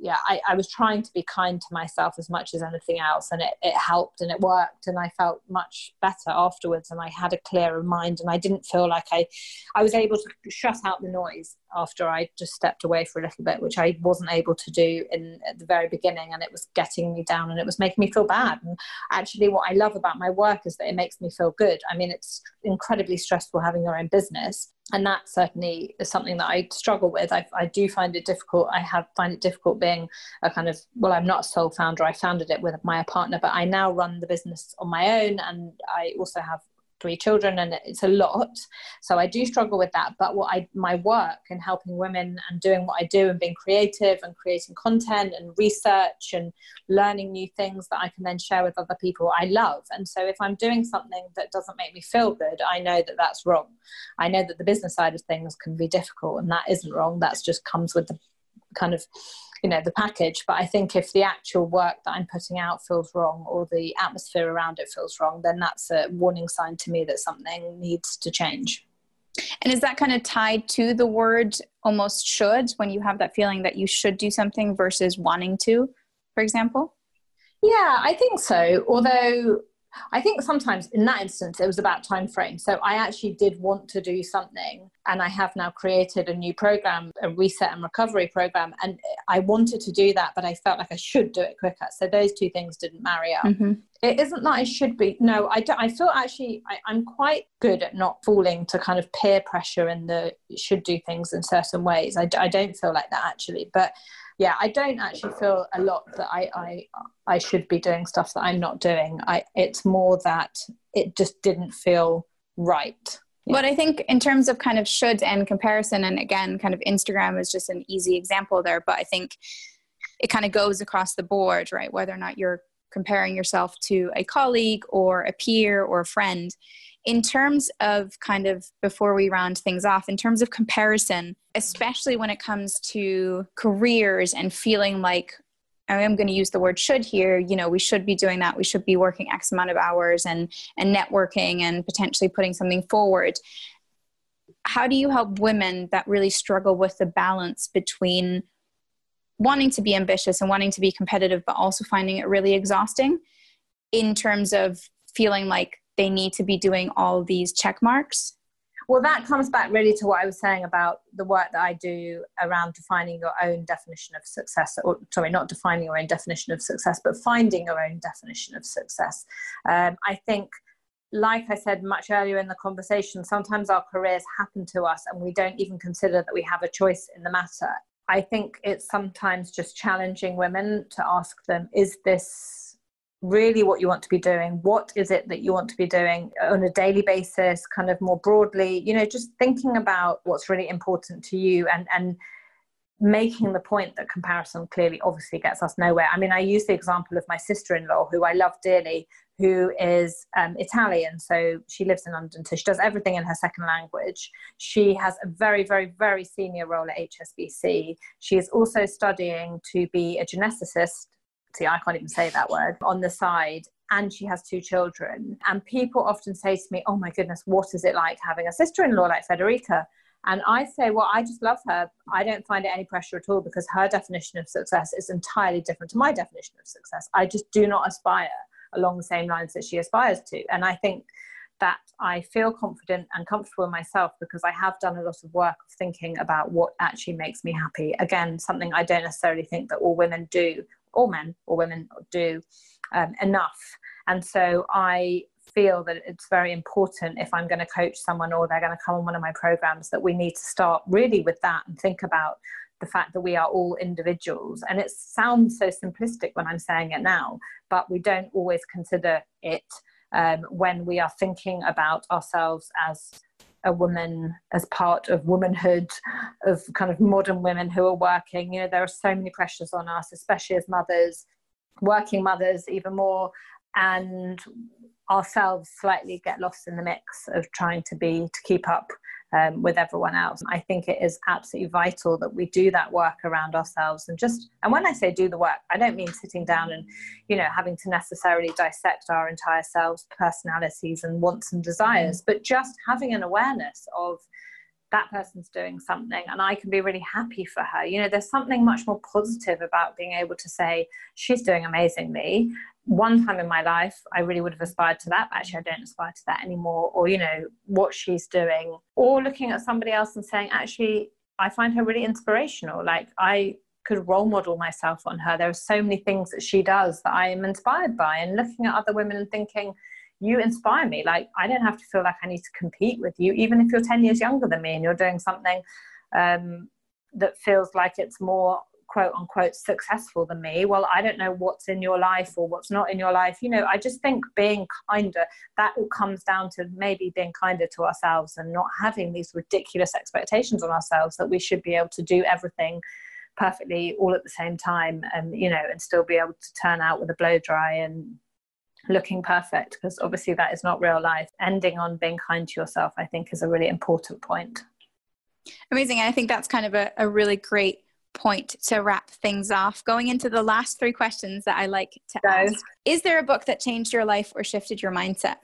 yeah, I, I, was trying to be kind to myself as much as anything else, and it, it helped and it worked, and I felt much better afterwards, and I had a clearer mind, and I didn't feel like I, I was able to shut out the noise after I just stepped away for a little bit, which I wasn't able to do in at the very beginning, and it was getting me down, and it was making me feel bad. And actually, what I love about my work is that it makes me feel good. I mean, it's incredibly stressful having your own business, and that certainly is something that I struggle with. I, I, do find it difficult. I have find it difficult being a kind of well, I'm not a sole founder. I founded it with my partner, but I now run the business on my own, and I also have three children and it's a lot. So i do struggle with that. But what i my work and helping women and doing what i do and being creative and creating content and research and learning new things that i can then share with other people i love. And so if i'm doing something that doesn't make me feel good i know that that's wrong. I know that the business side of things can be difficult and that isn't wrong. That's just comes with the kind of you know the package but i think if the actual work that i'm putting out feels wrong or the atmosphere around it feels wrong then that's a warning sign to me that something needs to change. And is that kind of tied to the word almost should when you have that feeling that you should do something versus wanting to for example? Yeah i think so. Although I think sometimes in that instance it was about time frame. So I actually did want to do something and I have now created a new program, a reset and recovery program. And I wanted to do that, but I felt like I should do it quicker. So those two things didn't marry up. Mm-hmm. It isn't that I should be. No, I don't. I feel actually I, I'm quite good at not falling to kind of peer pressure and the should do things in certain ways. I, I don't feel like that actually. But yeah, I don't actually feel a lot that I, I I should be doing stuff that I'm not doing. I it's more that it just didn't feel right. But I think in terms of kind of should and comparison, and again, kind of Instagram is just an easy example there. But I think it kind of goes across the board, right? Whether or not you're comparing yourself to a colleague or a peer or a friend in terms of kind of before we round things off, in terms of comparison, especially when it comes to careers and feeling like I am going to use the word should here, you know, we should be doing that. We should be working X amount of hours and, and networking and potentially putting something forward. How do you help women that really struggle with the balance between wanting to be ambitious and wanting to be competitive, but also finding it really exhausting in terms of feeling like they need to be doing all these check marks? Well, that comes back really to what I was saying about the work that I do around defining your own definition of success. Or, sorry, not defining your own definition of success, but finding your own definition of success. Um, I think, like I said much earlier in the conversation, sometimes our careers happen to us and we don't even consider that we have a choice in the matter. I think it's sometimes just challenging women to ask them, is this really what you want to be doing what is it that you want to be doing on a daily basis kind of more broadly you know just thinking about what's really important to you and and making the point that comparison clearly obviously gets us nowhere. I mean i use the example of my sister-in-law who i love dearly who is um, italian so she lives in london so she does everything in her second language. She has a very very very senior role at hsbc she is also studying to be a geneticist I can't even say that word, on the side. And she has two children. And people often say to me, Oh my goodness, what is it like having a sister in law like Federica? And I say, Well, I just love her. I don't find it any pressure at all because her definition of success is entirely different to my definition of success. I just do not aspire along the same lines that she aspires to. And I think that I feel confident and comfortable in myself because I have done a lot of work of thinking about what actually makes me happy. Again, something I don't necessarily think that all women do or men or women do um, enough. And so I feel that it's very important if I'm going to coach someone or they're going to come on one of my programs that we need to start really with that and think about the fact that we are all individuals. And it sounds so simplistic when I'm saying it now, but we don't always consider it um, when we are thinking about ourselves as a woman as part of womanhood of kind of modern women who are working. You know there are so many pressures on us especially as mothers working mothers even more and ourselves slightly get lost in the mix of trying to be to keep up um, with everyone else. I think it is absolutely vital that we do that work around ourselves and just, and when I say do the work, I don't mean sitting down and, you know, having to necessarily dissect our entire selves, personalities, and wants and desires, but just having an awareness of, that person's doing something and I can be really happy for her. You know, there's something much more positive about being able to say, she's doing amazingly one time in my life i really would have aspired to that but actually i don't aspire to that anymore or you know what she's doing or looking at somebody else and saying actually i find her really inspirational like i could role model myself on her there are so many things that she does that i am inspired by and looking at other women and thinking you inspire me. Like, I don't have to feel like I need to compete with you, even if you're 10 years younger than me and you're doing something um, that feels like it's more quote unquote successful than me. Well i don't know what's in your life or what's not in your life. You know i just think being kinder that all comes down to maybe being kinder to ourselves and not having these ridiculous expectations on ourselves that we should be able to do everything perfectly all at the same time and you know and still be able to turn out with a blow dry and looking perfect because obviously that is not real life. Ending on being kind to yourself i think is a really important point. Amazing. I think that's kind of a, a really great point to wrap things off going into the last three questions that i like to Go. ask is there a book that changed your life or shifted your mindset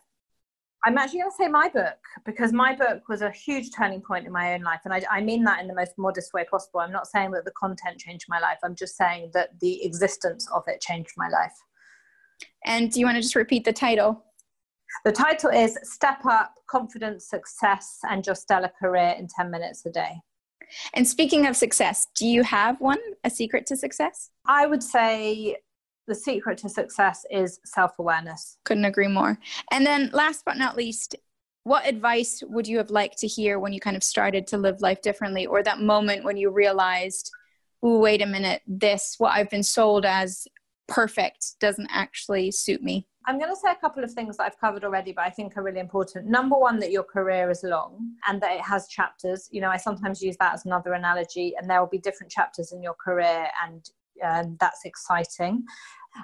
I'm actually going to say my book because my book was a huge turning point in my own life. And I, I, mean that in the most modest way possible. I'm not saying that the content changed my life, I'm just saying that the existence of it changed my life. And do you want to just repeat the title? The title is Step Up Confidence, Success, and Your Stellar Career in 10 Minutes a Day. And speaking of success, do you have one, a secret to success? I would say the secret to success is self awareness. Couldn't agree more. And then, last but not least, what advice would you have liked to hear when you kind of started to live life differently, or that moment when you realized, oh, wait a minute, this, what I've been sold as perfect, doesn't actually suit me? I'm going to say a couple of things that I've covered already, but I think are really important. Number one, that your career is long and that it has chapters. You know, I sometimes use that as another analogy, and there will be different chapters in your career, and um, that's exciting.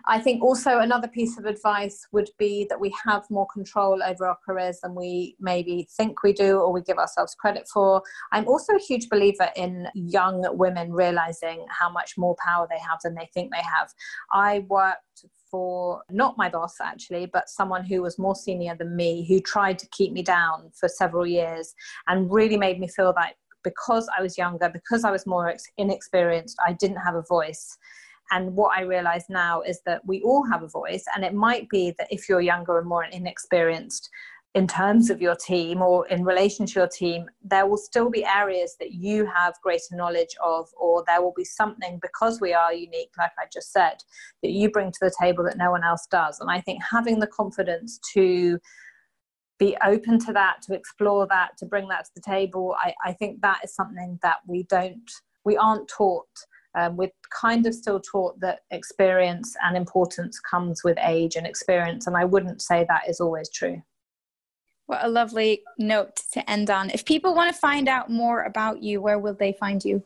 I think also another piece of advice would be that we have more control over our careers than we maybe think we do or we give ourselves credit for. I'm also a huge believer in young women realizing how much more power they have than they think they have. I worked for not my boss actually, but someone who was more senior than me who tried to keep me down for several years and really made me feel like because I was younger, because I was more inexperienced, I didn't have a voice. And what I realize now is that we all have a voice, and it might be that if you're younger and more inexperienced, in terms of your team or in relation to your team, there will still be areas that you have greater knowledge of, or there will be something because we are unique, like I just said, that you bring to the table that no one else does. And I think having the confidence to be open to that, to explore that, to bring that to the table, I, I think that is something that we don't, we aren't taught. Um, we're kind of still taught that experience and importance comes with age and experience, and I wouldn't say that is always true. What a lovely note to end on. If people want to find out more about you, where will they find you?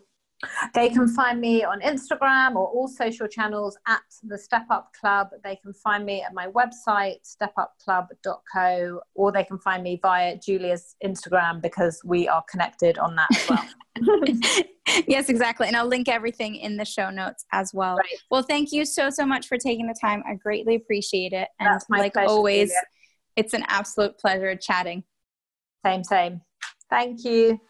They can find me on Instagram or all social channels at the Step Up Club. They can find me at my website, stepupclub.co, or they can find me via Julia's Instagram because we are connected on that as well. yes, exactly. And I'll link everything in the show notes as well. Right. Well, thank you so, so much for taking the time. I greatly appreciate it. And like pleasure, always, Julia. It's an absolute pleasure chatting. Same, same. Thank you.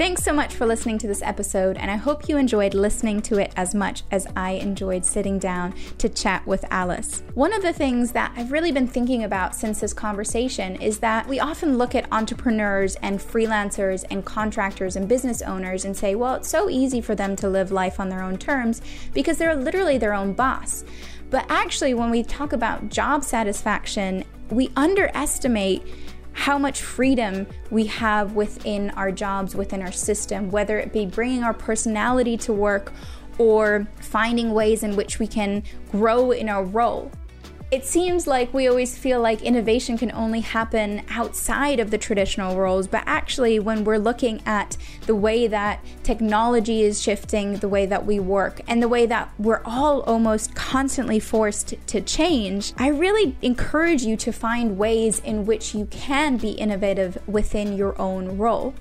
Thanks so much for listening to this episode, and I hope you enjoyed listening to it as much as I enjoyed sitting down to chat with Alice. One of the things that I've really been thinking about since this conversation is that we often look at entrepreneurs and freelancers and contractors and business owners and say, well, it's so easy for them to live life on their own terms because they're literally their own boss. But actually, when we talk about job satisfaction, we underestimate how much freedom we have within our jobs, within our system, whether it be bringing our personality to work or finding ways in which we can grow in our role it seems like we always feel like innovation can only happen outside of the traditional roles, but actually, when we're looking at the way that technology is shifting, the way that we work, and the way that we're all almost constantly forced to change, I really encourage you to find ways in which you can be innovative within your own role.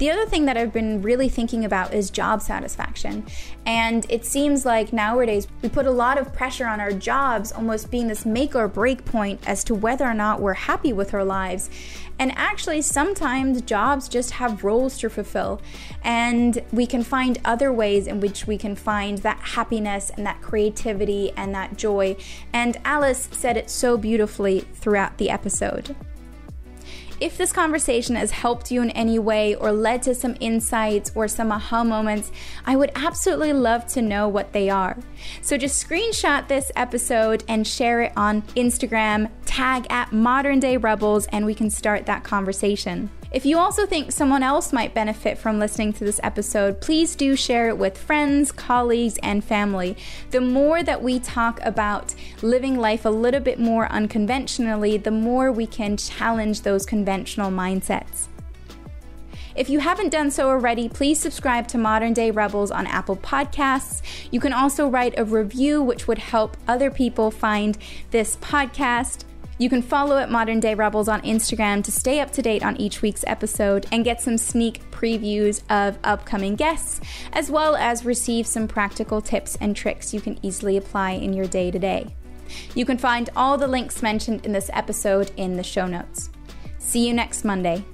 The other thing that I've been really thinking about is job satisfaction. And it seems like nowadays we put a lot of pressure on our jobs, almost being this make or break point as to whether or not we're happy with our lives. And actually, sometimes jobs just have roles to fulfill, and we can find other ways in which we can find that happiness and that creativity and that joy. And Alice said it so beautifully throughout the episode. If this conversation has helped you in any way or led to some insights or some aha moments, I would absolutely love to know what they are. So just screenshot this episode and share it on Instagram, tag at Modern Day Rebels, and we can start that conversation. If you also think someone else might benefit from listening to this episode, please do share it with friends, colleagues, and family. The more that we talk about living life a little bit more unconventionally, the more we can challenge those conventional mindsets. If you haven't done so already, please subscribe to Modern Day Rebels on Apple Podcasts. You can also write a review, which would help other people find this podcast. You can follow at Modern Day Rebels on Instagram to stay up to date on each week's episode and get some sneak previews of upcoming guests, as well as receive some practical tips and tricks you can easily apply in your day to day. You can find all the links mentioned in this episode in the show notes. See you next Monday.